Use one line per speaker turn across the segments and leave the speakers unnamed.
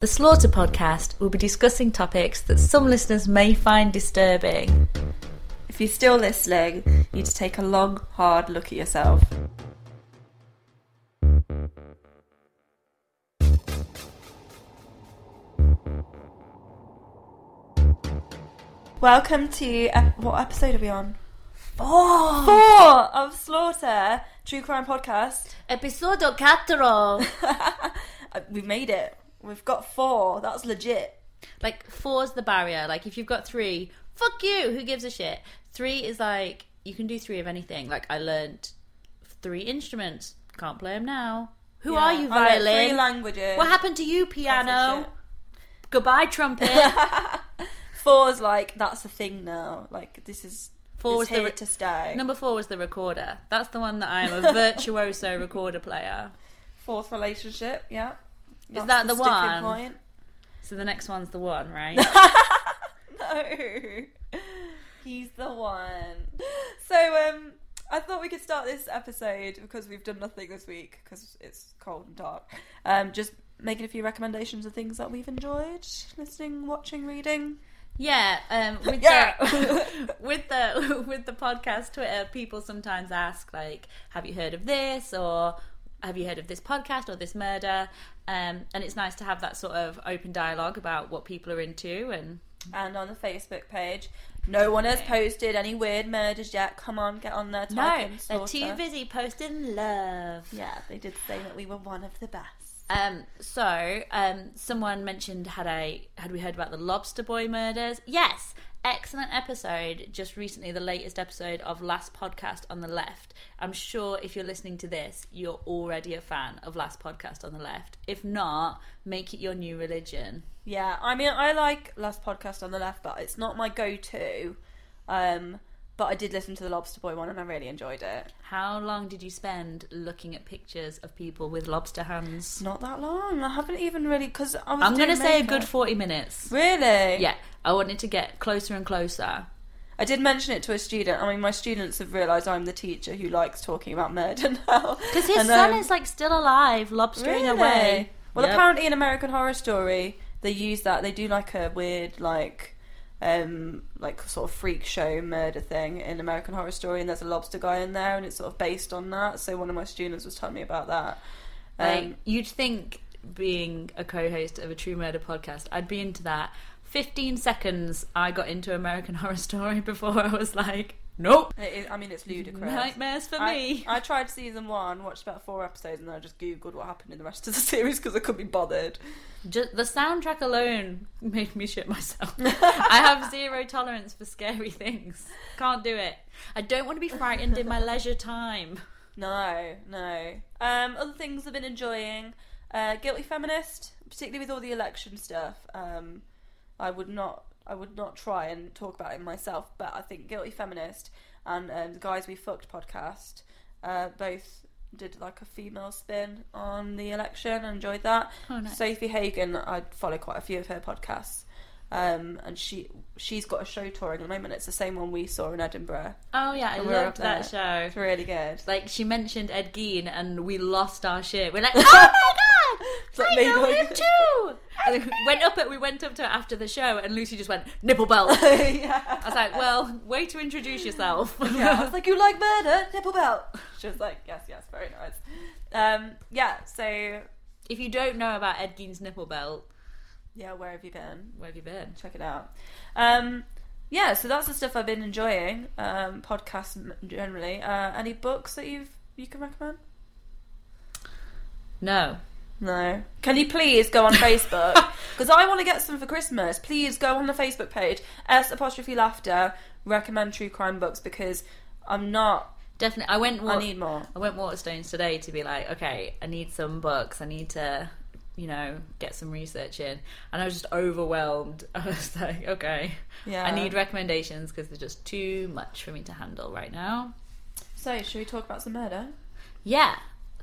The Slaughter podcast will be discussing topics that some listeners may find disturbing.
If you're still listening, you need to take a long, hard look at yourself. Welcome to uh, what episode are we on?
Four!
Four of Slaughter True Crime Podcast.
Episodio quattro!
Uh, We've made it. We've got four. That's legit.
like, four's the barrier. Like, if you've got three, fuck you! Who gives a shit? Three is like, you can do three of anything. Like, I learned three instruments. Can't play them now. Who
Yeah,
are you,
I
violin?
Three languages.
what happened to you, piano? Goodbye, trumpet.
Four's like that's the thing now. Like this is
Four was the
here
re-
to stay.
Number four was the recorder. That's the one that I am a virtuoso recorder player.
Fourth relationship. Yeah. That's
that the
sticking
one?
Point.
So the next one's the one, right?
No, he's the one. So um, I thought we could start this episode because we've done nothing this week because it's cold and dark. Um, just making a few recommendations of things that we've enjoyed listening, watching, reading.
Yeah, um, with
Yeah.
the with the with the podcast Twitter, people sometimes ask like, "Have you heard of this?" or "Have you heard of this podcast or this murder?" Um, and it's nice to have that sort of open dialogue about what people are into. And
And on the Facebook page, no one has posted any weird murders yet. Come on, get on there.
No, they're too busy posting love.
Yeah, they did say that we were one of the best.
Um, so, um, someone mentioned had I had we heard about the Lobster Boy murders? Yes, excellent episode. Just recently, the latest episode of Last Podcast on the Left. I'm sure if you're listening to this, you're already a fan of Last Podcast on the Left. If not, make it your new religion.
Yeah, I mean, I like Last Podcast on the Left, but it's not my go-to. Um, but I did listen to the Lobster Boy one, and I really enjoyed it.
How long did you spend looking at pictures of people with lobster hands?
Not that long. I haven't even really because I was.
I'm going to say a good 40 minutes.
Really?
Yeah, I wanted to get closer and closer.
I did mention it to a student. I mean, my students have realised I'm the teacher who likes talking about murder now.
Because his
And,
son
um,
is like still alive, lobstering
Really?
away.
Well,
Yep.
apparently in American Horror Story, they use that. They do like a weird, like, um, like sort of freak show murder thing in American Horror Story, and there's a lobster guy in there, and it's sort of based on that. So one of my students was telling me about that.
Like,
Um,
you'd think being a co-host of a true murder podcast, I'd be into that. 15 seconds I got into American Horror Story before I was like, nope.
it is- I mean, it's ludicrous.
Nightmares for
I,
me.
I tried season one, watched about four episodes, and then I just googled what happened in the rest of the series because I couldn't be bothered.
Just, the soundtrack alone made me shit myself. I have zero tolerance for scary things. Can't do it. I don't want to be frightened in my leisure time.
No, no. Um, other things I've been enjoying. Uh, Guilty Feminist, particularly with all the election stuff. Um, I would not, I would not try and talk about it myself, but I think Guilty Feminist and um, the Guys We Fucked podcast uh, both did like a female spin on the election. I enjoyed that.
Oh, nice.
Sofie Hagen, I follow quite a few of her podcasts. Um, and she she's got a show touring at the moment. It's the same one we saw in Edinburgh.
Oh yeah, I
And we're up
loved that show.
It's really good.
Like she mentioned Ed Gein, and we lost our shit. We're like, oh my god,
like
I know him too. And we went up it. We went up to her after the show, and Lucy just went nipple belt.
yeah.
I was like, well, way to introduce yourself.
yeah, I was like, "You like murder? Nipple belt." She was like, "Yes, yes, very nice." Um, yeah. So
If you don't know about Ed Gein's nipple belt,
yeah, where have you been?
where have you been?
Check it out. Um, yeah, so that's the stuff I've been enjoying. Um, podcasts generally. Uh, any books that you've you can recommend?
No.
No. Can you please go on Facebook? Because I want to get some for Christmas. Please go on the Facebook page. S apostrophe laughter. Recommend true crime books because I'm not.
Definitely. I went.
I need more.
I went Waterstones today to be like, okay, I need some books. I need to, you know, get some research in. And I was just overwhelmed. I was like, okay,
Yeah.
I need recommendations because they're just too much for me to handle right now.
So, should we talk about some murder?
Yeah,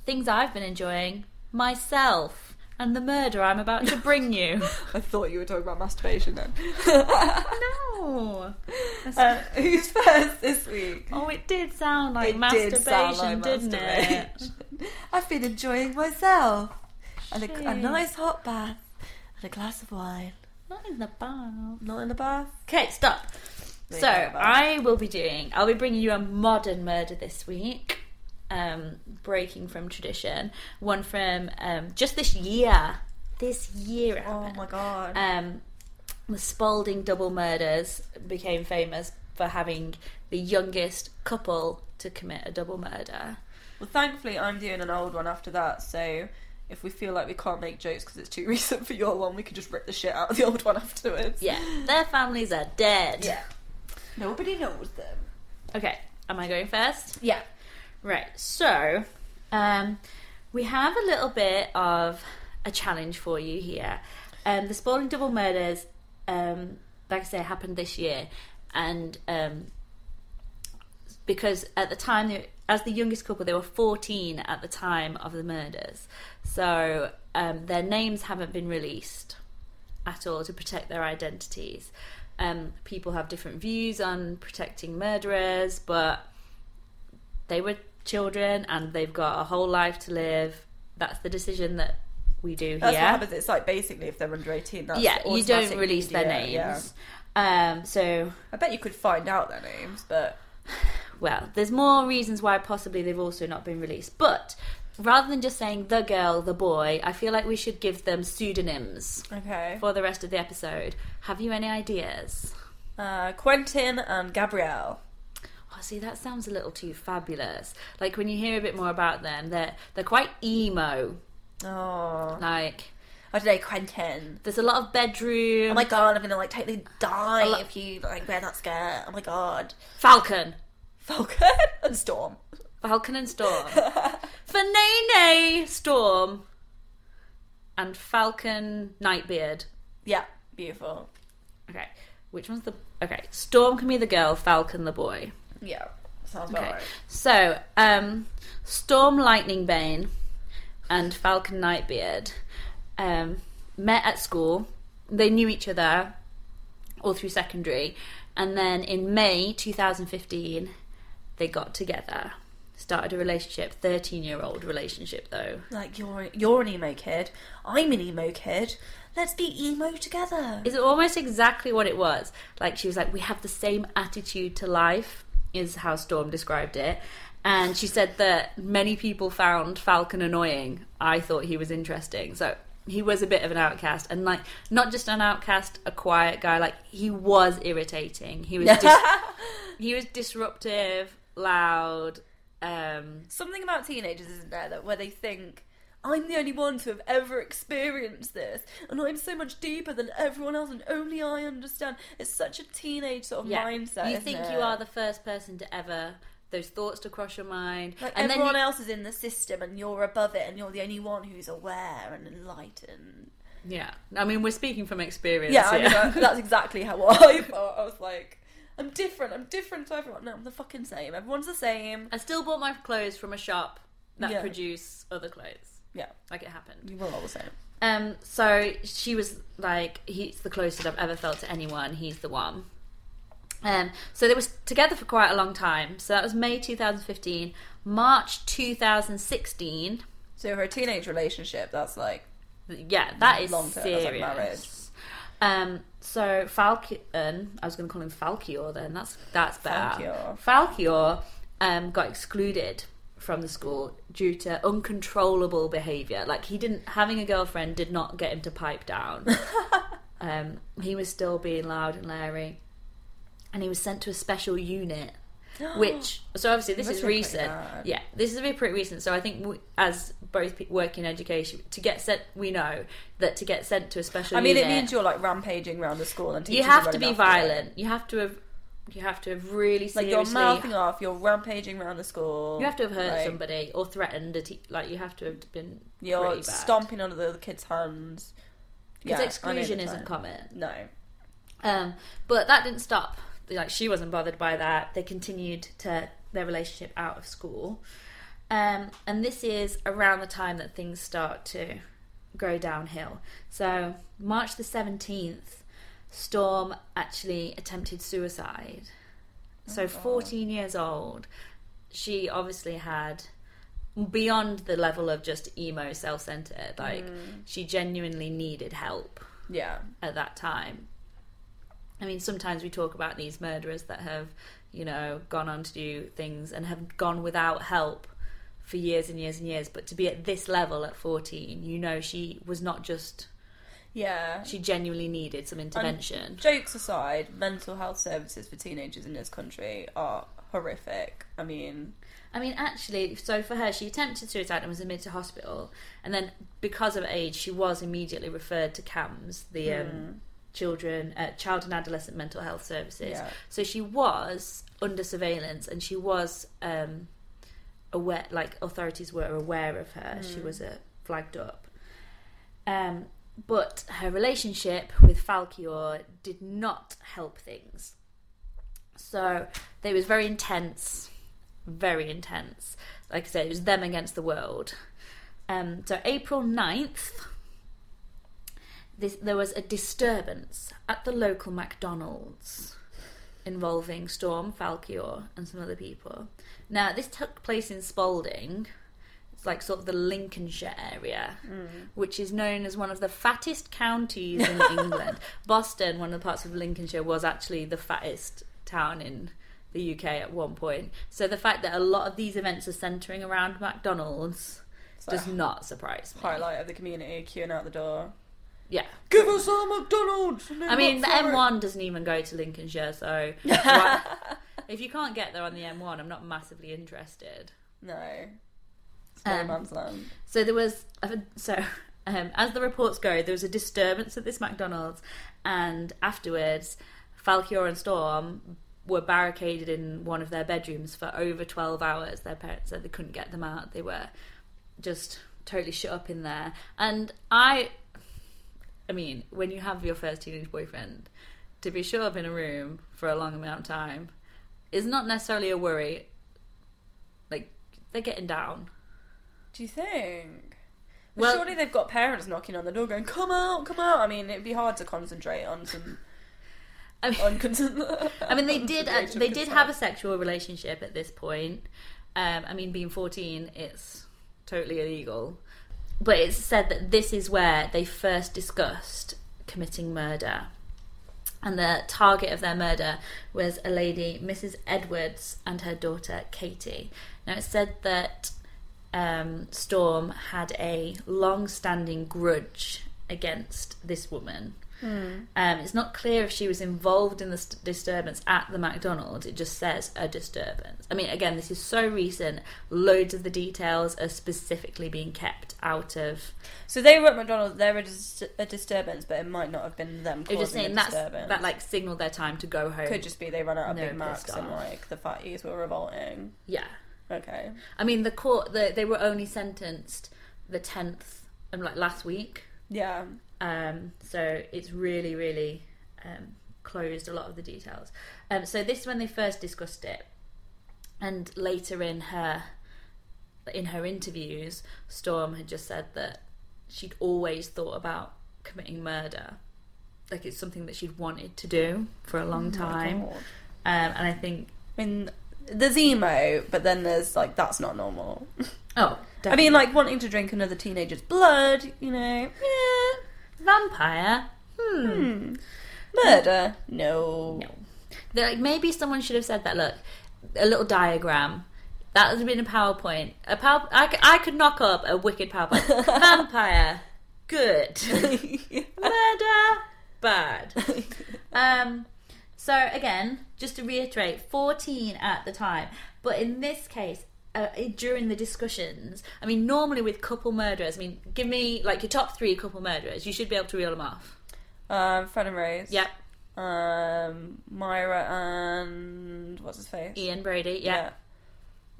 things I've been enjoying myself and the murder I'm about to bring you.
I thought you were talking about masturbation then.
no.
uh, who's first this week?
Oh, it did sound like
It
masturbation,
did sound like
didn't it?
I've been enjoying myself. And a, a nice hot bath and a glass of wine.
Not in the bath.
Not in the bath.
Okay, stop.
There
So
you go, Bob.
I will be doing. I'll be bringing you a modern murder this week, um, breaking from tradition. One from um, just this year. This year.
Oh
happened.
my god.
Um, the Spalding double murders became famous for having the youngest couple to commit a double murder.
Well, thankfully, I'm doing an old one after that, so if we feel like we can't make jokes because it's too recent for your one, we could just rip the shit out of the old one afterwards.
Yeah, their families are dead.
Yeah. Nobody knows them.
Okay, am I going first?
Yeah.
Right, so um, we have a little bit of a challenge for you here. Um, the Spalding double murders, um, like I say, happened this year, and um, because at the time, they, as the youngest couple, they were 14 at the time of the murders, so um, their names haven't been released at all to protect their identities. Um, people have different views on protecting murderers, but they were children and they've got a whole life to live. That's the decision that we do
That's
here.
what happens. It's like basically if they're under 18, that's
yeah, you don't release their names.
yeah.
Um, so,
I bet you could find out their names, but
well, there's more reasons why possibly they've also not been released. But rather than just saying the girl, the boy, I feel like we should give them pseudonyms
okay.
for the rest of the episode. Have you any ideas?
Uh, Quentin and Gabrielle.
Oh, see, that sounds a little too fabulous. Like when you hear a bit more about them, they're they're quite emo.
Oh,
Like
I don't know, Quentin.
there's a lot of bedroom.
Oh my god, I'm gonna like totally die if you like wear that skirt. Oh my god.
Falcon,
Falcon and Storm.
Falcon and Storm. For Nene, Storm, and Falcon Nightbeard.
Yeah, beautiful.
Okay, which one's the okay? Storm can be the girl, Falcon the boy.
Yeah, sounds about
Okay,
right.
so um, Storm Lightning Bane and Falcon Nightbeard um, met at school. They knew each other all through secondary, and then in May 2015, they got together, started a relationship. Thirteen-year-old relationship, though.
Like you're you're an emo kid. I'm an emo kid. Let's be emo together.
Is almost exactly what it was. Like she was like, we have the same attitude to life, is how Storm described it. And she said that many people found Falcon annoying. I thought he was interesting. So he was a bit of an outcast, and like not just an outcast, a quiet guy. Like he was irritating. He was dis- he was disruptive, loud. Um,
Something about teenagers, isn't there, that where they think I'm the only one to have ever experienced this, and I'm so much deeper than everyone else, and only I understand. It's such a teenage sort of
yeah,
mindset.
you
isn't
think
it?
you are the first person to ever those thoughts to cross your mind,
Like
and
everyone
you-
else is in the system, and you're above it, and you're the only one who's aware and enlightened.
Yeah, I mean, we're speaking from experience.
Yeah, I mean, that's exactly how I thought. I was like, I'm different. I'm different to everyone. No, I'm the fucking same. Everyone's the same.
I still bought my clothes from a shop that
Yeah.
produce other clothes.
Yeah,
Like it happened.
you were all the same.
Um, so she was like, he's the closest I've ever felt to anyone. He's the one. Um, so they were together for quite a long time. So that was May 2015, March 2016.
So her teenage relationship, that's like
Yeah, that is
Long term, that's like marriage.
Um, so Falcon, I was going to call him Falkior. Then that's that's better.
Falkior.
Falkior um, got excluded from the school due to uncontrollable behaviour. Like he didn't having a girlfriend did not get him to pipe down. um, he was still being loud and Larry, and he was sent to a special unit. Which so obviously this
Must
is
be pretty
recent.
bad.
Yeah, this is a bit pretty recent. So I think we, as both pe- work in education, to get sent, we know that to get sent to a special
I mean,
unit,
it means you're like rampaging around the school and
you
teachers are
have to
running
be
after you.
violent. You have to have you have to have really
Like
seriously
you're mouthing off, you're rampaging around the school.
you have to have hurt
like,
somebody or threatened a te- like you have to have been
You're
pretty bad.
stomping under the kids' hands.
because
Yeah,
exclusion isn't common.
No.
Um, but that didn't stop. Like she wasn't bothered by that. They continued to their relationship out of school, um, and this is around the time that things start to go downhill. So March the seventeenth, Storm actually attempted suicide. So oh, fourteen years old, she obviously had beyond the level of just emo self-centered like mm. she genuinely needed help
Yeah.
at that time. I mean, sometimes we talk about these murderers that have, you know, gone on to do things and have gone without help for years and years and years. But to be at this level at 14, you know, she was not just,
Yeah.
she genuinely needed some intervention.
Jokes aside, mental health services for teenagers in this country are horrific. I mean,
I mean, actually, so for her, she attempted suicide and was admitted to hospital. And then, because of age, she was immediately referred to CAMHS, the
Hmm.
um, children, uh, child and adolescent mental health services.
Yeah.
So she was under surveillance, and she was um, aware, like authorities were aware of her. She
Hmm.
was uh, flagged up. Um, but her relationship with Falkior did not help things. So it was very intense, very intense. Like I said, it was them against the world. Um, so April 9th, this, there was a disturbance at the local McDonald's involving Storm, Falkior, and some other people. Now, this took place in Spalding. Like sort of the Lincolnshire area, mm. which is known as one of the fattest counties in England. Boston, one of the parts of Lincolnshire, was actually the fattest town in the UK at one point. So the fact that a lot of these events are centering around McDonald's does not surprise me.
highlight of the community queuing out the door.
Yeah.
Give us our McDonald's.
I mean, the M1 doesn't even go to Lincolnshire, so if you can't get there on the M1, I'm not massively interested.
No. No
Um,
man's land.
So there was so um, as the reports go, there was a disturbance at this McDonald's, and afterwards, Falkior and Storm were barricaded in one of their bedrooms for over twelve hours. Their parents said they couldn't get them out; they were just totally shut up in there. And I, I mean, when you have your first teenage boyfriend, to be shut up in a room for a long amount of time is not necessarily a worry. Like they're getting down.
Do you think?
Well-
Well, surely they've got parents knocking on the door going, "Come out, come out." I mean, it'd be hard to concentrate on some.
I mean,
on con-
I mean, they did. act- They did have a sexual relationship at this point. Um, I mean, being fourteen, it's totally illegal. But it's said that this is where they first discussed committing murder, and the target of their murder was a lady, Mrs. Edwards, and her daughter Katie. Now it's said that um, Storm had a long-standing grudge against this woman. Um, it's not clear if she was involved in the st- disturbance at the McDonald's. It just says a disturbance. I mean, again, this is so recent. Loads of the details are specifically being kept out of.
So they were at McDonald's. There was a disturbance, but it might not have been them causing
just saying
the disturbance.
that like signaled their time to go home.
could just be they ran out of Big Macs and like the fatties were revolting.
yeah.
Okay.
I mean, the court the, they were only sentenced the tenth, um, like last week.
Yeah.
Um, so it's really, really um, closed a lot of the details. Um, so this is when they first discussed it, and later in her in her interviews, Storm had just said that she'd always thought about committing murder, like it's something that she'd wanted to do for a long time.
God.
Um, and I think,
I mean, there's emo, but then there's like that's not normal.
oh,
I mean, like wanting to drink another teenager's blood. You know,
yeah, vampire. Hmm.
murder. No.
No. They're like maybe someone should have said that. Look, a little diagram. That has been a PowerPoint. A power, I, I could knock up a wicked PowerPoint. Vampire, good. Murder, bad. Um, so again, just to reiterate, 14 at the time. But in this case, uh, during the discussions, I mean, normally with couple murderers, I mean, give me like your top three couple murderers. You should be able to reel them off.
Um, Fred and Rose.
Yep.
Um, Myra and what's his face?
Ian Brady. Yeah.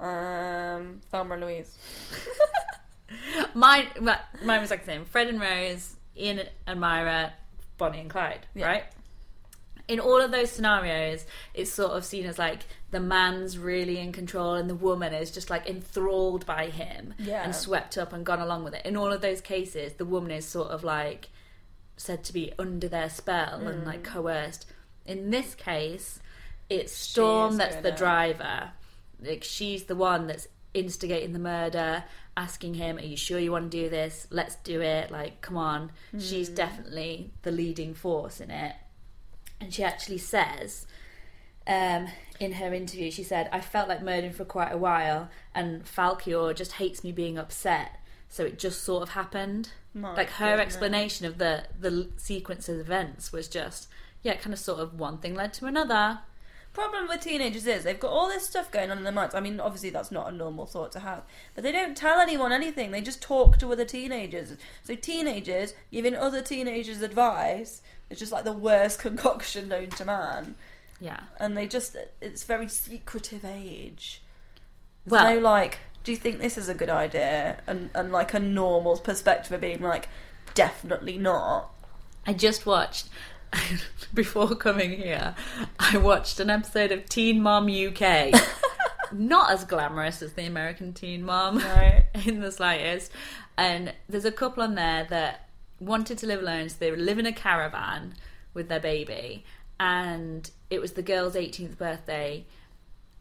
Yeah. Um, Thelma and Louise.
Mine, mi- mine was like the same. Fred and Rose, Ian and Myra, Bonnie and Clyde.
Yeah.
Right. In all of those scenarios, it's sort of seen as like the man's really in control and the woman is just like enthralled by him
Yeah.
and swept up and gone along with it. In all of those cases, the woman is sort of like said to be under their spell and like
Mm.
coerced. In this case, it's Storm that's the driver. Like she's the one that's instigating the murder, asking him, "Are you sure you want to do this? Let's do it." Like, come on. She's
Mm.
definitely the leading force in it. And she actually says, um, in her interview, she said, "I felt like murdering for quite a while, and Falkior just hates me being upset." So it just sort of happened.
My
like her
goodness.
explanation of the the sequence of events was just, yeah, kind of sort of one thing led to another.
Problem with teenagers is they've got all this stuff going on in their minds. I mean, obviously that's not a normal thought to have, but they don't tell anyone anything. They just talk to other teenagers. So teenagers giving other teenagers advice is just like the worst concoction known to man.
Yeah.
And they just it's very secretive age. There's
Well-
no like, do you think this is a good idea? And and like a normal perspective of being like, definitely not.
I just watched before coming here. I watched an episode of Teen Mom UK. Not as glamorous as the American Teen Mom
Right.
in the slightest. And there's a couple on there that wanted to live alone, so they would live in a caravan with their baby. And it was the girl's 18th birthday.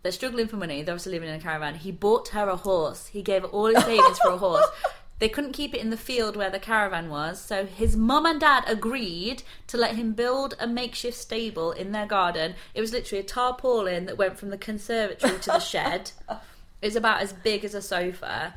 They're struggling for money. They're also living in a caravan. He bought her a horse. He gave her all his savings for a horse. They couldn't keep it in the field where the caravan was, so his mum and dad agreed to let him build a makeshift stable in their garden. It was literally a tarpaulin that went from the conservatory to the shed. It was about as big as a sofa.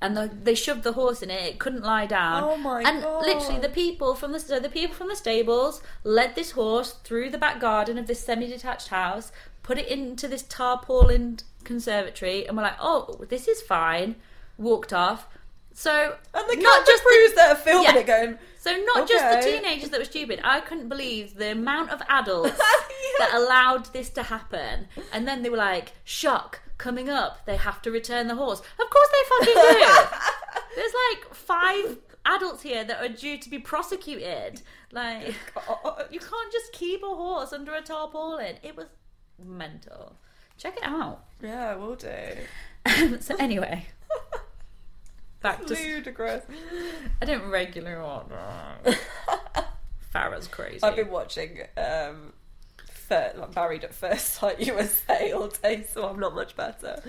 And the, they shoved the horse in it. It couldn't lie down.
Oh my
and
God.
literally, the people from the so the people from the stables led this horse through the back garden of this semi-detached house, put it into this tarpaulin conservatory, and were like, "Oh, this is fine." Walked off. So
And the
not just the-
that are filming
Yeah.
it going,
so not just the teenagers that were stupid. I couldn't believe the amount of adults that allowed this to happen. And then they were like, shock, coming up, they have to return the horse. Of course they fucking do. There's like five adults here that are due to be prosecuted. Like you can't just keep a horse under a tarpaulin. It was mental. Check it out.
yeah, we'll do.
so anyway. Back to
Ludicrous.
I don't regularly watch. Farrah's crazy.
I've been watching um, fir- like Married at First Sight USA all day, so I'm not much better.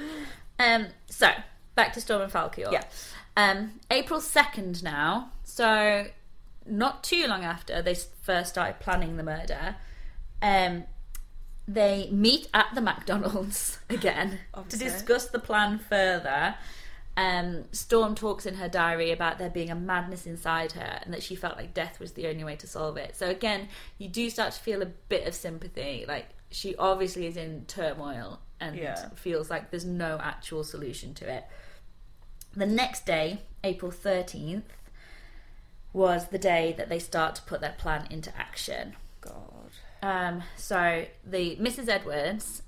Um, so back to Storm and Falkior.
Yeah.
Um, April second now. So not too long after they first started planning the murder, um, they meet at the McDonald's again to discuss the plan further. Um, Storm talks in her diary about there being a madness inside her and that she felt like death was the only way to solve it. So again, you do start to feel a bit of sympathy. Like she obviously is in turmoil and
Yeah.
feels like there's no actual solution to it. The next day, April 13th, was the day that they start to put their plan into action.
God.
Um, so the Mrs. Edwards,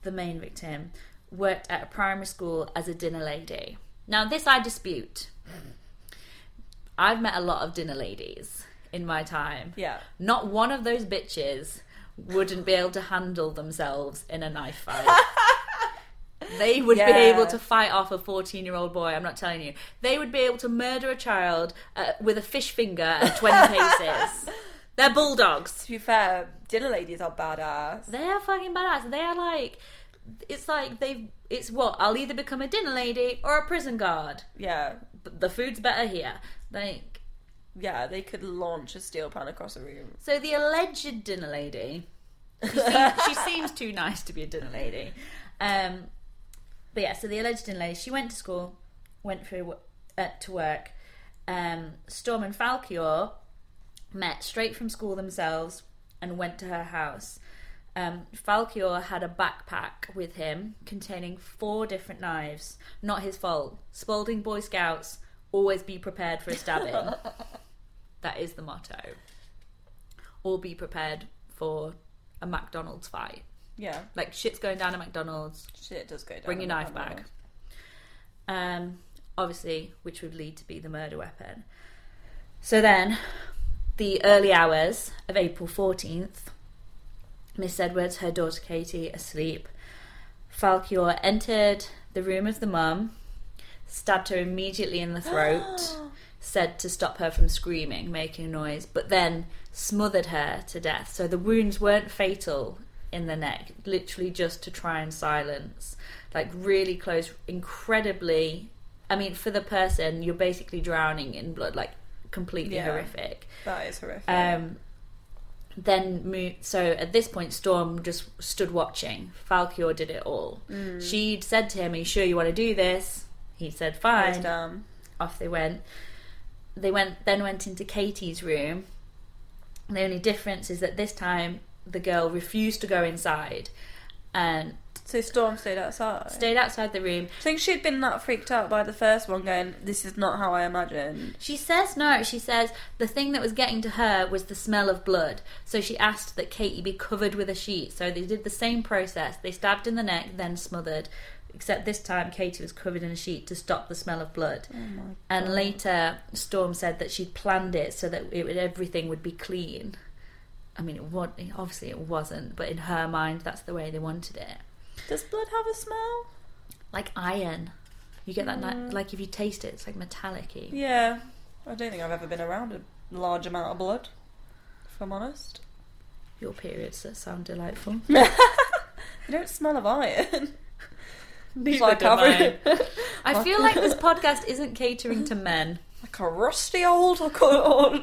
the main victim, worked at a primary school as a dinner lady. Now, this I dispute. I've met a lot of dinner ladies in my time.
Yeah.
Not one of those bitches wouldn't be able to handle themselves in a knife fight. They would be able to fight off a 14 year old boy, I'm not telling you. They would be able to murder a child uh, with a fish finger at 20 paces. They're bulldogs.
To be fair, dinner ladies are badass.
They are fucking badass. They are like, it's like they've, it's what? I'll either become a dinner lady or a prison guard.
Yeah.
But the food's better here. Like,
Yeah, they could launch a steel pan across a room.
so the alleged dinner lady, she seems, she seems too nice to be a dinner lady. Um, but yeah, so the alleged dinner lady, she went to school, went through uh, to work. Um, Storm and Falkior met straight from school themselves and went to her house. Um, Falkior had a backpack with him containing four different knives. Not his fault. Spalding Boy Scouts, always be prepared for a stabbing. that is the motto. Or be prepared for a McDonald's fight.
Yeah.
Like shit's going down at McDonald's.
Shit does go down.
Bring your knife back. Um, obviously, which would lead to be the murder weapon. So then, the early hours of April 14th, Miss Edwards, her daughter Katie, asleep. Falkior entered the room of the mum, stabbed her immediately in the throat, said to stop her from screaming, making noise, but then smothered her to death. So the wounds weren't fatal in the neck, literally just to try and silence. Like really close, incredibly. I mean, for the person, you're basically drowning in blood, like completely
Yeah.
horrific.
That is horrific.
Um, then so at this point, Storm just stood watching. Falkior did it all.
Mm.
She'd said to him, "Are you sure you want to do this?" He said, "Fine." Off they went. They went then went into Katie's room. The only difference is that this time the girl refused to go inside and
So Storm stayed outside.
stayed outside the room.
I think she'd been that freaked out by the first one, going, "This is not how I imagined."
She says no. She says the thing that was getting to her was the smell of blood. So she asked that Katie be covered with a sheet. So they did the same process. They stabbed in the neck, then smothered. Except this time, Katie was covered in a sheet to stop the smell of blood. Oh and later, Storm said that she'd planned it so that it would, everything would be clean. I mean, it obviously it wasn't, but in her mind, that's the way they wanted it.
Does blood have a smell?
Like iron, you get that. ni- mm. like if you taste it, it's like metallic-y.
Yeah. I don't think I've ever been around a large amount of blood. If I'm honest,
Your periods that sound delightful.
I don't smell of iron.
Neither
like
do mine. I feel like this podcast isn't catering to men.
like a rusty old. I call it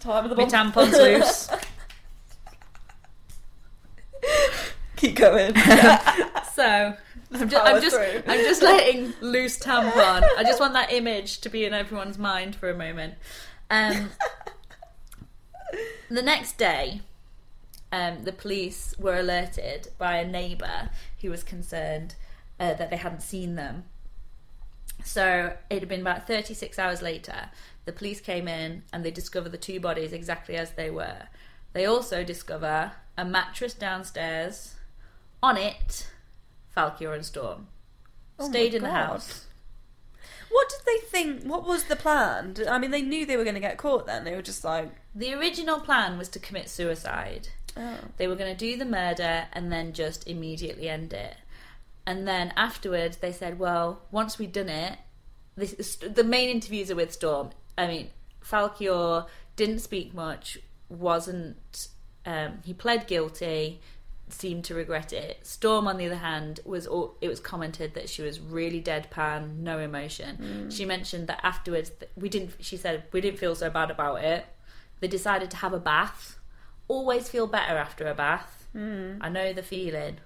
Time of the
My
month.
tampon's loose.
Keep going.
So I'm just, I'm just,
through.
I'm just letting loose tampon. I just want that image to be in everyone's mind for a moment. Um, the next day, um, the police were alerted by a neighbour who was concerned uh, that they hadn't seen them. So it had been about 36 hours later. The police came in and they discover the two bodies exactly as they were. They also discover a mattress downstairs. On it, Falkior and Storm
Oh
stayed in the house.
What did they think? What was the plan? I mean, they knew they were going to get caught. Then they were just like,
The original plan was to commit suicide.
oh,
They were going to do the murder and then just immediately end it. And then afterwards, they said, "Well, once we'd done it, this is, the main interviews are with Storm. I mean, Falkior didn't speak much. Wasn't um, he pled guilty? Seemed to regret it. Storm, on the other hand, was all, it was commented that she was really deadpan, no emotion. She mentioned that afterwards we didn't. She said we didn't feel so bad about it. They decided to have a bath. Always feel better after a bath. I know the feeling.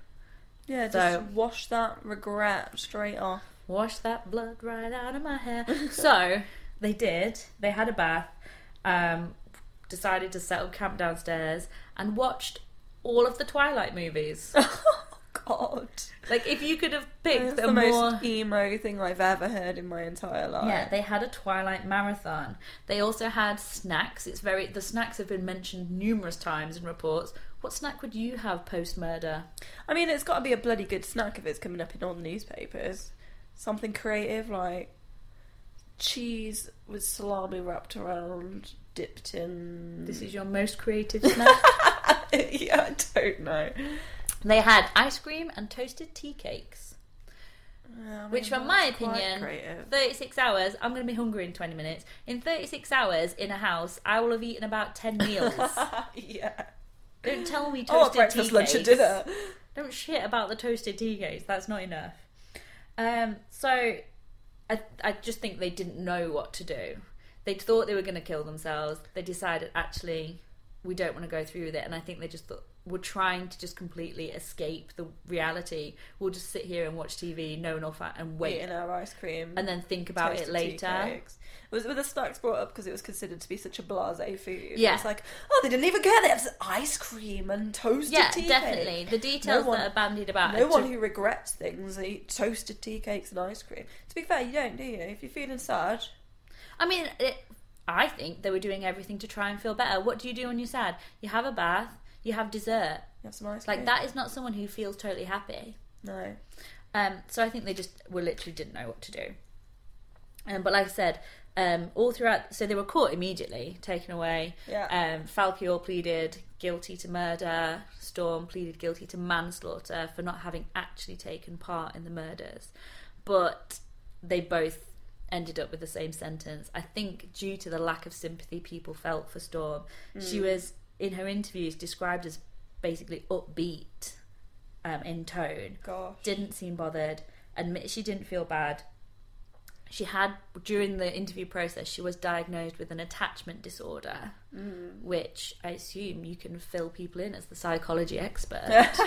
Yeah, just wash that regret straight off.
Wash that blood right out of my hair. so they did. They had a bath. Um, decided to settle camp downstairs and watched all of the Twilight movies.
Oh God,
like if you could have picked
the
more.
most emo thing I've ever heard in my entire life.
Yeah, they had a Twilight marathon. They also had snacks. It's very the snacks have been mentioned numerous times in reports. What snack would you have post murder?
I mean, it's got to be a bloody good snack if it's coming up in all the newspapers. Something creative like cheese with salami wrapped around, dipped in.
This is your most creative snack.
yeah, I don't know.
they had ice cream and toasted tea cakes.
Yeah, I
Which,
mean,
from my opinion,
creative.
36 hours, I'm going to be hungry in 20 minutes. In 36 hours in a house, I will have eaten about 10 meals.
yeah.
Don't tell me
Oh,
toasted
breakfast,
tea
lunch,
cakes.
and dinner.
Don't shit about the toasted tea cakes. That's not enough. Um, so, I, I just think they didn't know what to do. They thought they were going to kill themselves. They decided, actually, we don't want to go through with it. And I think they just thought, we're trying to just completely escape the reality. We'll just sit here and watch TV, no enough at and wait.
Eating our ice cream.
and then think about it later.
Was were the snacks brought up because it was considered to be such a blasé food?
Yeah.
It's like, oh, they didn't even care. They have ice cream and toasted tea.
Yeah,
tea
definitely.
cake.
The details
No one-
that are bandied about.
No one
ju-
who regrets things eat toasted tea cakes and ice cream. To be fair, you don't, do you? If you're feeling sad,
I mean, it, I think they were doing everything to try and feel better. What do you do when you're sad? You have a bath. You have dessert.
you have some ice cream.
Like that is not someone who feels totally happy.
No.
Um, so I think they just were literally didn't know what to do. Um, but like I said, um, all throughout, so they were caught immediately, taken away.
Yeah.
Um, Falkior pleaded guilty to murder. Storm pleaded guilty to manslaughter for not having actually taken part in the murders. But they both ended up with the same sentence. I think due to the lack of sympathy people felt for Storm, she was in her interviews described as basically upbeat um, in tone
Gosh.
didn't seem bothered, admit she didn't feel bad. She had, during the interview process, she was diagnosed with an attachment disorder, which I assume you can fill people in as the psychology expert.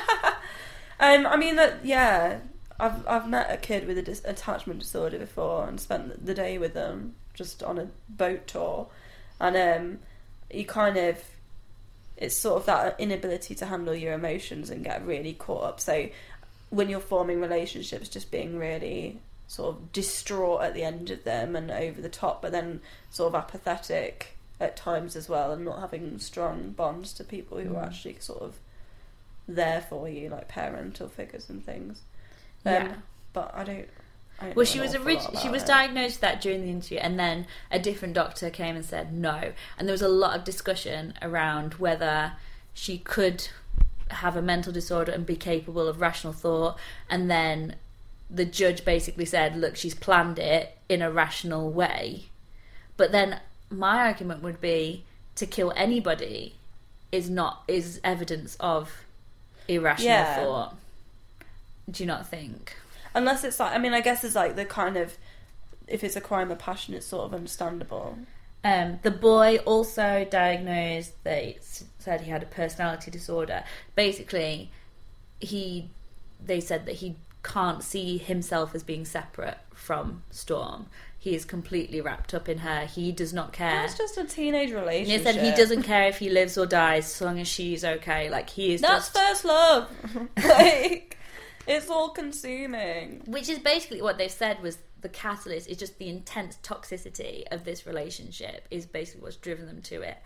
Um, I mean that yeah. I've I've met a kid with an dis- attachment disorder before and spent the day with them just on a boat tour, and um, you kind of it's sort of that inability to handle your emotions and get really caught up. So when you're forming relationships, just being really sort of distraught at the end of them and over the top, but then sort of apathetic at times as well, and not having strong bonds to people who are actually sort of there for you, like parental figures and things. Um,
Yeah.
But I don't.
Well, she was
awful
orig- she was
it.
diagnosed with that during the interview, and then a different doctor came and said no. And there was a lot of discussion around whether she could have a mental disorder and be capable of rational thought. And then the judge basically said, "Look, she's planned it in a rational way." But then my argument would be to kill anybody is not is evidence of irrational
Yeah.
thought. Do you not think?
Unless it's like, I mean, I guess it's like the kind of if it's a crime of passion, it's sort of understandable.
Um, the boy also diagnosed, they said he had a personality disorder. Basically, he, they said that he can't see himself as being separate from Storm. He is completely wrapped up in her. He does not care.
It's just a teenage relationship.
he said he doesn't care if he lives or dies, so long as she's okay. Like he is
That's
just,
first love. like it's all consuming.
which is basically what they've said was the catalyst is just the intense toxicity of this relationship is basically what's driven them to it.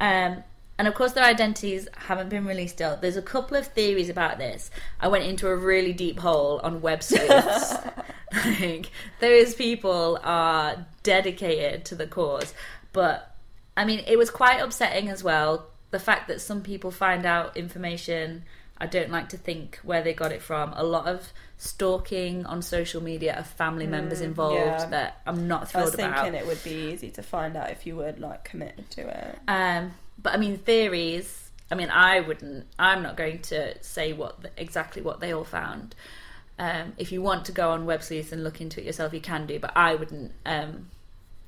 Um, and of course, their identities haven't been released still. There's a couple of theories about this. I went into a really deep hole on websites. like, those people are dedicated to the cause. But, I mean, it was quite upsetting as well. The fact that some people find out information, I don't like to think where they got it from. A lot of stalking on social media of family members involved
Mm, yeah.
that I'm not thrilled about.
I was thinking
about.
it would be easy to find out if you were like committed to it.
Um, but I mean, theories. I mean, I wouldn't. I'm not going to say what exactly what they all found. Um, if you want to go on Web Sleuth and look into it yourself, you can do. But I wouldn't um,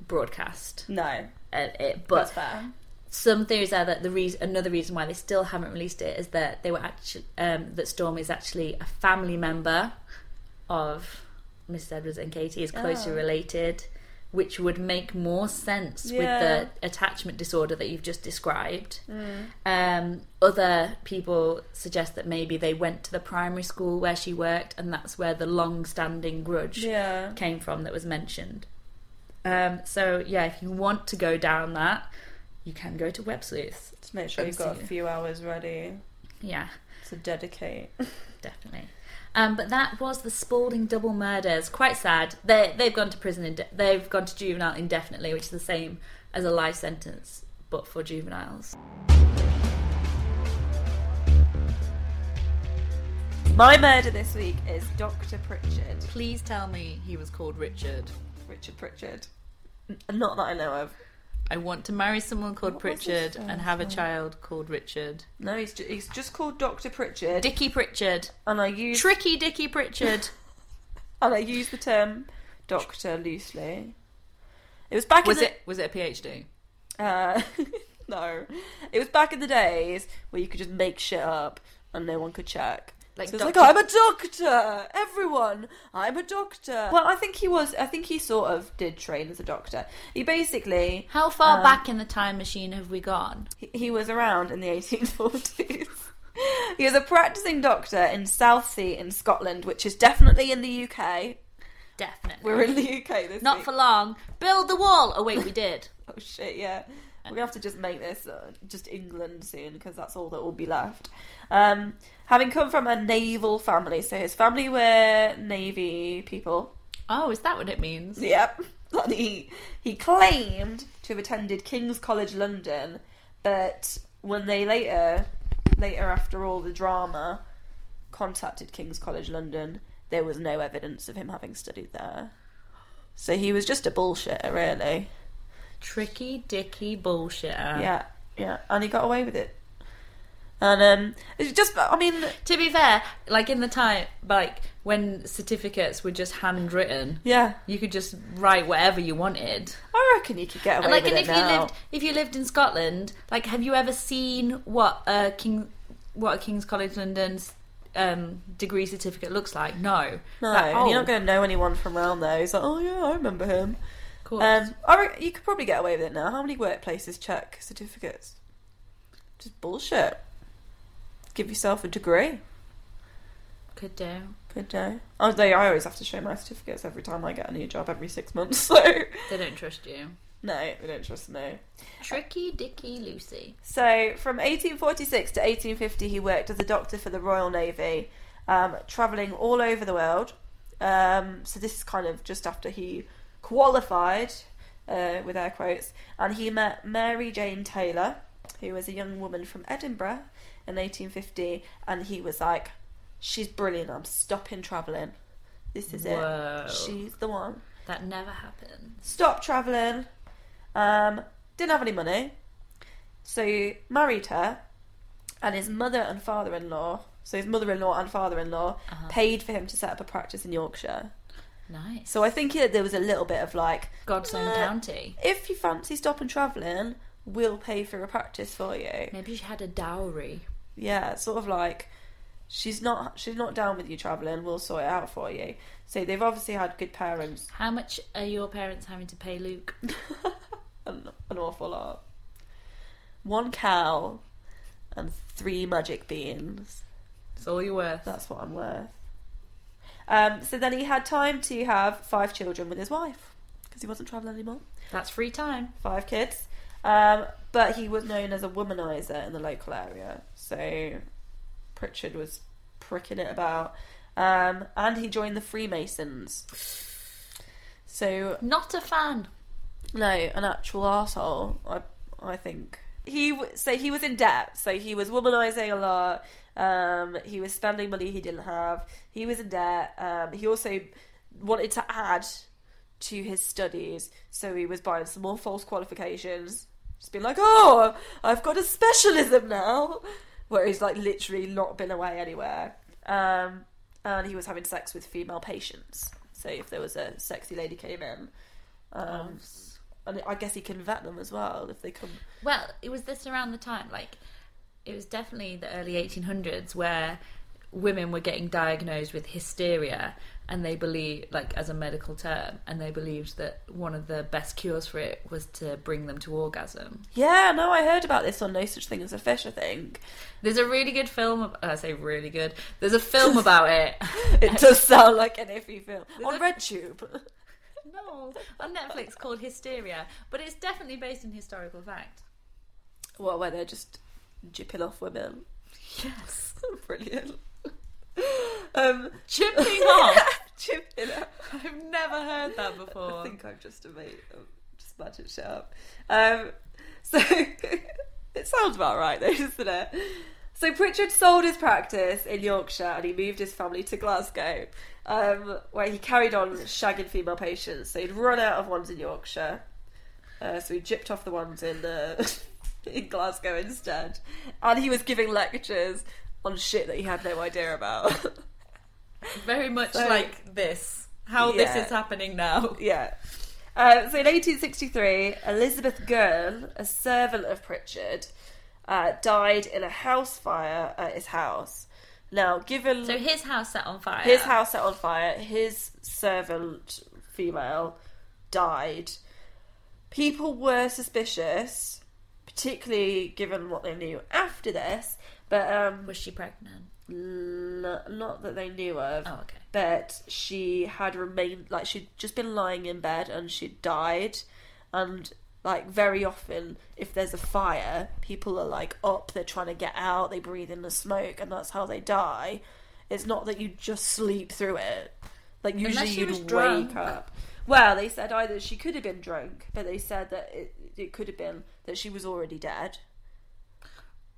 broadcast
No,
it. But
that's fair.
Some theories are that the reason, another reason why they still haven't released it is that they were actually um, that Storm is actually a family member of Mrs. Edwards and Katie is closely related, which would make more sense
Yeah.
with the attachment disorder that you've just described. Um, other people suggest that maybe they went to the primary school where she worked, and that's where the long-standing grudge
Yeah.
came from that was mentioned. Um, so yeah, if you want to go down that, you can go to Web Sleuth.
Just make sure you've got a few hours ready
Yeah,
to dedicate.
definitely. Um, but that was the Spalding double murders. Quite sad. They they've gone to prison. Inde- they've gone to juvenile indefinitely, which is the same as a life sentence, but for juveniles.
My murder this week is Dr. Pritchard.
Please tell me he was called Richard.
Richard Pritchard. Not that I know of.
I want to marry someone called
What was his
Pritchard
first
and have a
name?
child called Richard.
No, he's, ju- he's just called Dr. Pritchard.
Dicky Pritchard.
and I use
Tricky Dicky Pritchard.
and I use the term doctor loosely. It was back
was
in the,
it was it a PhD?
Uh, no, it was back in the days where you could just make shit up and no one could check.
Like
so it's like
Dr.
I'm a doctor. Everyone, I'm a doctor. Well, I think he was. I think he sort of did train as a doctor. He basically
How far
Um,
back in the time machine have we gone?
he, he was around in the 1840s. he was a practicing doctor in Southsea in Scotland, which is definitely in the UK.
Definitely.
We're in the UK this
Not
week.
for long. Build the wall. Oh wait, we did.
Oh shit, yeah. Gonna have to just make this uh, just England soon because that's all that will be left. Um, having come from a naval family, so his family were navy people.
Oh, is that what it means?
Yep. And he he claimed to have attended King's College London, but when they later later after all the drama contacted King's College London, there was no evidence of him having studied there. So he was just a bullshitter, really.
Tricky Dicky bullshitter.
Yeah, yeah, and he got away with it. And um, it's just, I mean,
To be fair, like in the time, like when certificates were just handwritten,
yeah,
you could just write whatever you wanted.
I reckon you could get away
And like,
with
and
it
if
now.
you lived, if you lived in Scotland, like, have you ever seen what a king, what a King's College London's um, degree certificate looks like? No,
no,
Like,
and you're
oh,
not going to know anyone from around there. He's like, oh yeah, I remember him.
of course.
Um, I re- you could probably get away with it now. How many workplaces check certificates? Just bullshit. Give yourself a degree.
could do.
Could do. Oh, they, I always have to show my certificates every time I get a new job every six months. So
They don't trust you.
no, they don't trust me.
Tricky Dicky Lucy.
So, from 1846 to 1850, he worked as a doctor for the Royal Navy, um, travelling all over the world. Um, so, this is kind of just after he qualified, uh, with air quotes, and he met Mary Jane Taylor, who was a young woman from Edinburgh in 1850, and he was like, She's brilliant, I'm stopping travelling. This is
Whoa.
it. She's the one
That never happened.
Stop travelling, um, didn't have any money, so he married her, and his mother and father in law, so his mother in law and father in law,
Uh-huh.
paid for him to set up a practice in Yorkshire.
Nice.
So I think that there was a little bit of like,
God's own
"Eh,
county.
if you fancy stopping travelling, we'll pay for a practice for you.
Maybe she had a dowry.
Yeah, sort of like she's not she's not down with you travelling, we'll sort it out for you. So they've obviously had good parents,
How much are your parents having to pay Luke?
an, an awful lot. One cow and three magic beans.
It's all you're worth.
That's what I'm worth. Um, so then he had time to have five children with his wife because he wasn't traveling anymore.
That's free time.
Five kids. Um, but he was known as a womanizer in the local area. So Pritchard was pricking it about. Um, and he joined the Freemasons. So
Not a fan.
no, an actual asshole. I I think he so he was in debt. So he was womanizing a lot. Um, he was spending money he didn't have. He was in debt. Um, he also wanted to add to his studies, so he was buying some more false qualifications. Just being like, oh, I've got a specialism now, where he's like literally not been away anywhere. Um, and he was having sex with female patients. So if there was a sexy lady came in, um, and I guess he can vet them as well if they come.
Well, it was this around the time, like, it was definitely the early 1800s where women were getting diagnosed with hysteria and they believed, like, as a medical term, and they believed that one of the best cures for it was to bring them to orgasm.
Yeah, no, I heard about this on No Such Thing as a Fish. I think
There's a really good film, I say really good, there's a film about it.
it does sound like an iffy film on
a-
RedTube.
no, on Netflix called Hysteria, but it's definitely based in historical fact.
what where they're just jipping off women.
Yes.
Brilliant. Um,
Chipping off?
jipping off.
I've never heard that before.
I think I'm just a mate. I'm just magic shit up. Um, so it sounds about right, though, doesn't it? So Pritchard sold his practice in Yorkshire and he moved his family to Glasgow, um, where he carried on shagging female patients. So he'd run out of ones in Yorkshire, uh, so he jipped off the ones in uh, in Glasgow instead, and he was giving lectures on shit that he had no idea about.
Very much
So-
like this. How this is happening now.
Yeah. Uh, so in 1863, Elizabeth Gurn, a servant of Pritchard, uh, died in a house fire at his house. Now, given
So his house set on fire.
his house set on fire, his servant, female, died. People were suspicious, particularly given what they knew after this, but um,
Was she pregnant?
n- not that they knew of
Oh, okay.
but she had remained like she'd just been lying in bed and she'd died and like very often if there's a fire people are like up they're trying to get out they breathe in the smoke and that's how they die it's not that you just sleep through it like usually you'd wake
drunk.
up well they said either she could have been drunk but they said that it, it could have been that she was already dead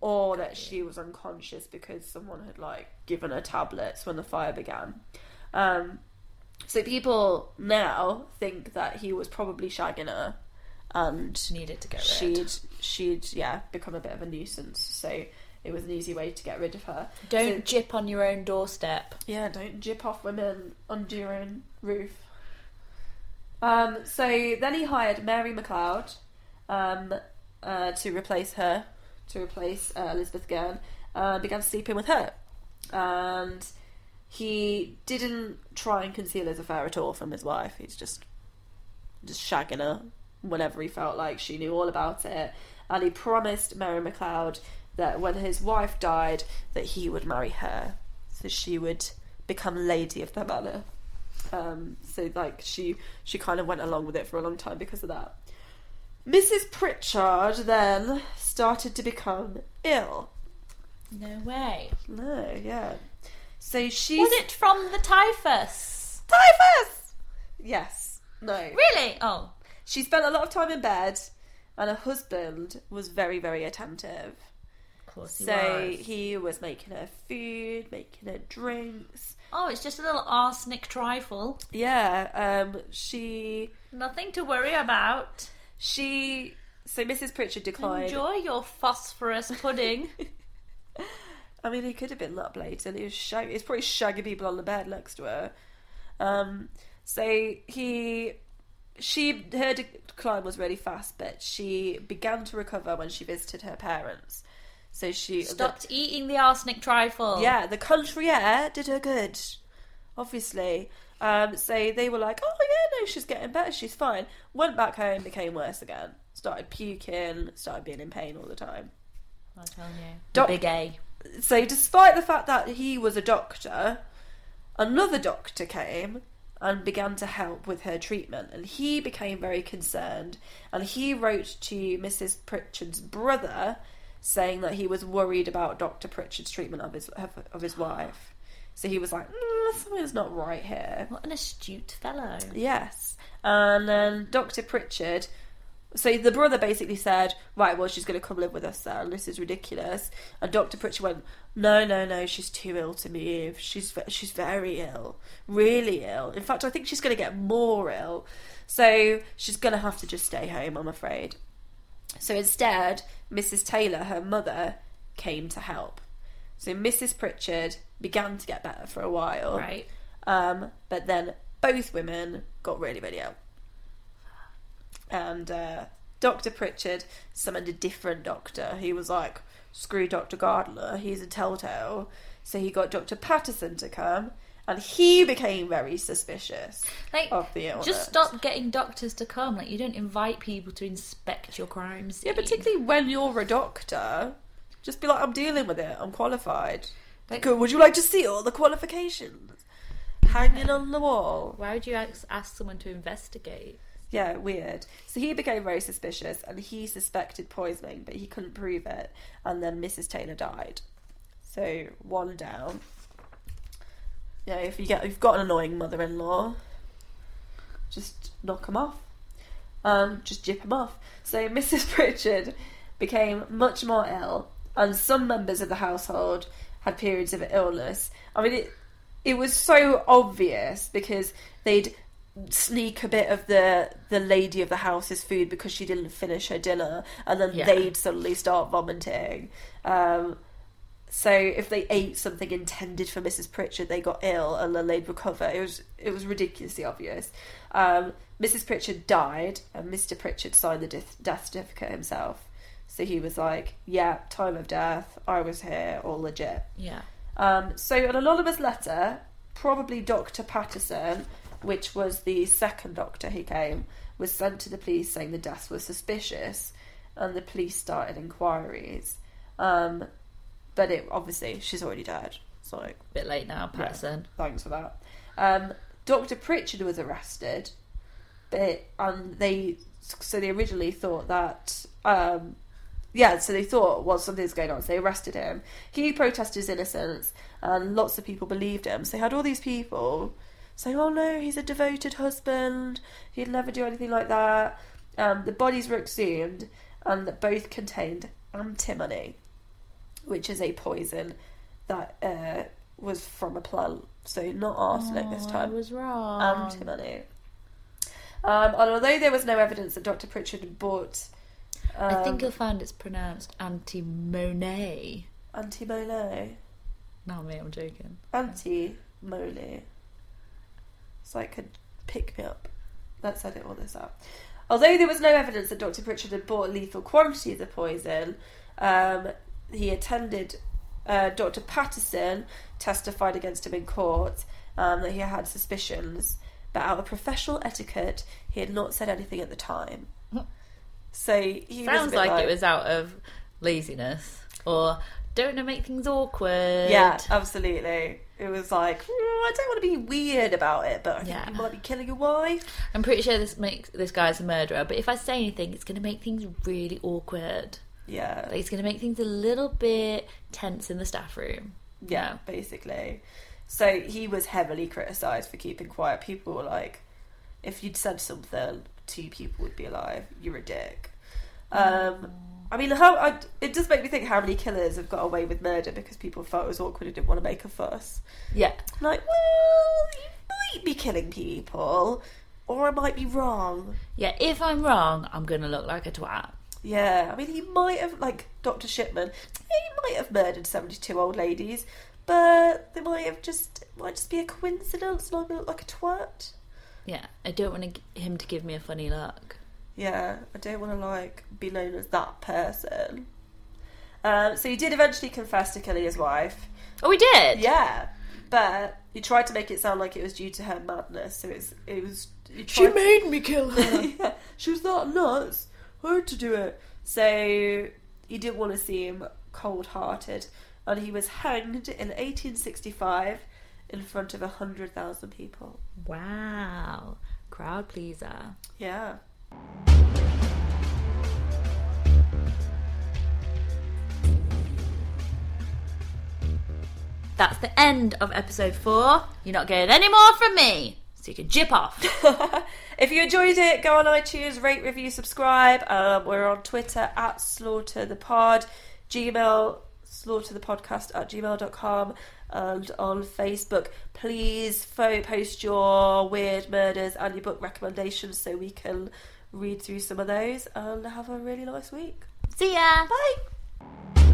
or that she was unconscious because someone had like given her tablets when the fire began. Um, so people now think that he was probably shagging her, and
Needed to get rid.
she'd she'd yeah become a bit of a nuisance. So it was an easy way to get rid of her.
Don't jip on your own doorstep.
yeah, don't jip off women under your own roof. Um, so then he hired Mary McLeod um, uh, to replace her, to replace uh, Elizabeth Gurn, uh, began sleeping with her. And he didn't try and conceal his affair at all from his wife. He's just just shagging her whenever he felt like she knew all about it. And he promised Mary McLeod that when his wife died, that he would marry her, so she would become lady of the manor. Um, so like she she kind of went along with it for a long time because of that. Mrs. Pritchard then started to become ill.
No way.
No, yeah. So she
Was it from the typhus?
typhus? Yes. No.
Really? Oh.
She spent a lot of time in bed, and her husband was very, very attentive.
Of course he was.
so
was.
he was making her food, making her drinks.
Oh, it's just a little arsenic trifle.
Yeah, um, she
Nothing to worry about.
She. So Mrs. Pritchard declined.
Enjoy your phosphorus pudding.
I mean, he could have been that blatant. He was shag- He's probably shagging people on the bed next to her. Um, so he, she, her decline was really fast, but she began to recover when she visited her parents. So she
Stopped eating the arsenic trifle.
Yeah, the country air did her good, obviously. Um, so they were like, oh yeah, no, she's getting better, she's fine. Went back home, became worse again. Started puking, started being in pain all the time.
I tell you.
Doc-
the big A.
So despite the fact that he was a doctor, another doctor came and began to help with her treatment, and he became very concerned. And he wrote to Mrs. Pritchard's brother saying that he was worried about Dr. Pritchard's treatment of his of, of his wife. So he was like, mm, something's not right here.
What an astute fellow.
Yes. And then Dr. Pritchard. So the brother basically said, right, well, she's going to come live with us then. This is ridiculous. And Dr. Pritchard went, no, no, no, she's too ill to move. She's she's very ill, really ill. In fact, I think she's going to get more ill. So she's going to have to just stay home, I'm afraid. So instead, Mrs. Taylor, her mother, came to help. So Mrs. Pritchard began to get better for a while.
Right.
Um, but then both women got really, really ill. And uh, Dr. Pritchard summoned a different doctor. He was like, screw Dr. Gairdner, he's a telltale. So he got Dr. Paterson to come, and he became very suspicious
Like,
of the illness.
just stop getting doctors to come. Like, you don't invite people to inspect your crime scene.
Yeah, particularly when you're a doctor. Just be like, I'm dealing with it. I'm qualified.
Like-
Good. Would you like to see all the qualifications hanging on the wall?
Why would you ask, ask someone to investigate?
Yeah, weird. So he became very suspicious, and he suspected poisoning, but he couldn't prove it. And then Mrs. Taylor died. So one down. Yeah, if you get, you've got an annoying mother-in-law, just knock him off. Um, just jip him off. So Mrs. Pritchard became much more ill, and some members of the household had periods of illness. I mean, it it was so obvious because they'd sneak a bit of the the lady of the house's food because she didn't finish her dinner, and then
Yeah.
they'd suddenly start vomiting. Um, so if they ate something intended for Mrs. Pritchard, they got ill and then they'd recover. It was it was ridiculously obvious. Um, Mrs. Pritchard died, and Mr. Pritchard signed the death, death certificate himself. So he was like, "Yeah, time of death. I was here, all legit."
Yeah.
Um, so an anonymous letter, probably Dr. Paterson, which was the second doctor who came, was sent to the police saying the deaths were suspicious, and the police started inquiries. Um, but it obviously she's already dead, so a
Bit late now, Paterson.
thanks for that. Um, Dr. Pritchard was arrested, but and they so they originally thought that um, yeah, so they thought well something's going on, so they arrested him. He protested his innocence, and lots of people believed him. So they had all these people saying, "Oh no, he's a devoted husband. He'd never do anything like that." Um, the bodies were exhumed, and that both contained antimony, which is a poison that uh, was from a plant. So not arsenic this
Oh, I
time.
was wrong.
Antimony. Um, and although there was no evidence that Dr. Pritchard bought um,
I think you'll find it's pronounced antimony.
antimony,
No, me, I'm joking.
anti-moly. So I could pick me up. Let's edit all this out. Although there was no evidence that Dr. Pritchard had bought lethal quantities of the poison, um, he attended. Uh, Dr. Paterson testified against him in court um, that he had suspicions, but out of professional etiquette, he had not said anything at the time. So he
Sounds
bit
like, it was out of laziness or don't want to make things awkward.
Yeah, absolutely. It was like, "Mm, I don't want to be weird about it, but I think
Yeah.
you might be killing your wife.
I'm pretty sure this makes this guy's a murderer, but if I say anything, it's going to make things really awkward.
Yeah,
Like, it's going to make things a little bit tense in the staff room.
yeah, basically. So he was heavily criticised for keeping quiet. People were like, if you'd said something, two people would be alive. You're a dick. Um, I mean, how I, it does make me think how many killers have got away with murder because people felt it was awkward and didn't want to make a fuss.
Yeah.
Like, well, you might be killing people, or I might be wrong.
Yeah, if I'm wrong, I'm going to look like a twat.
Yeah, I mean, he might have, like Dr. Shipman, he might have murdered 72 old ladies, but they might have just, might just be a coincidence and I'm gonna look like a twat.
Yeah, I don't want to, him to give me a funny look.
Yeah, I don't want to, like, be known as that person. Um, so he did eventually confess to killing his wife.
Oh, we did?
Yeah, but he tried to make it sound like it was due to her madness, so it's, it was. He tried-
me kill
yeah, she was that nuts. I had to do it. So he didn't want to seem cold hearted. And he was hanged in 1865 in front of a hundred thousand people.
Wow. Crowd pleaser.
Yeah.
That's the end of episode four. You're not getting any more from me. So you can jip off.
If you enjoyed it, go on iTunes, rate, review, subscribe. Um, we're on Twitter at Slaughter the Pod, Gmail, Slaughter the Podcast at gmail.com, and on Facebook. Please post your weird murders and your book recommendations so we can read through some of those and have a really nice week.
See ya.
Bye.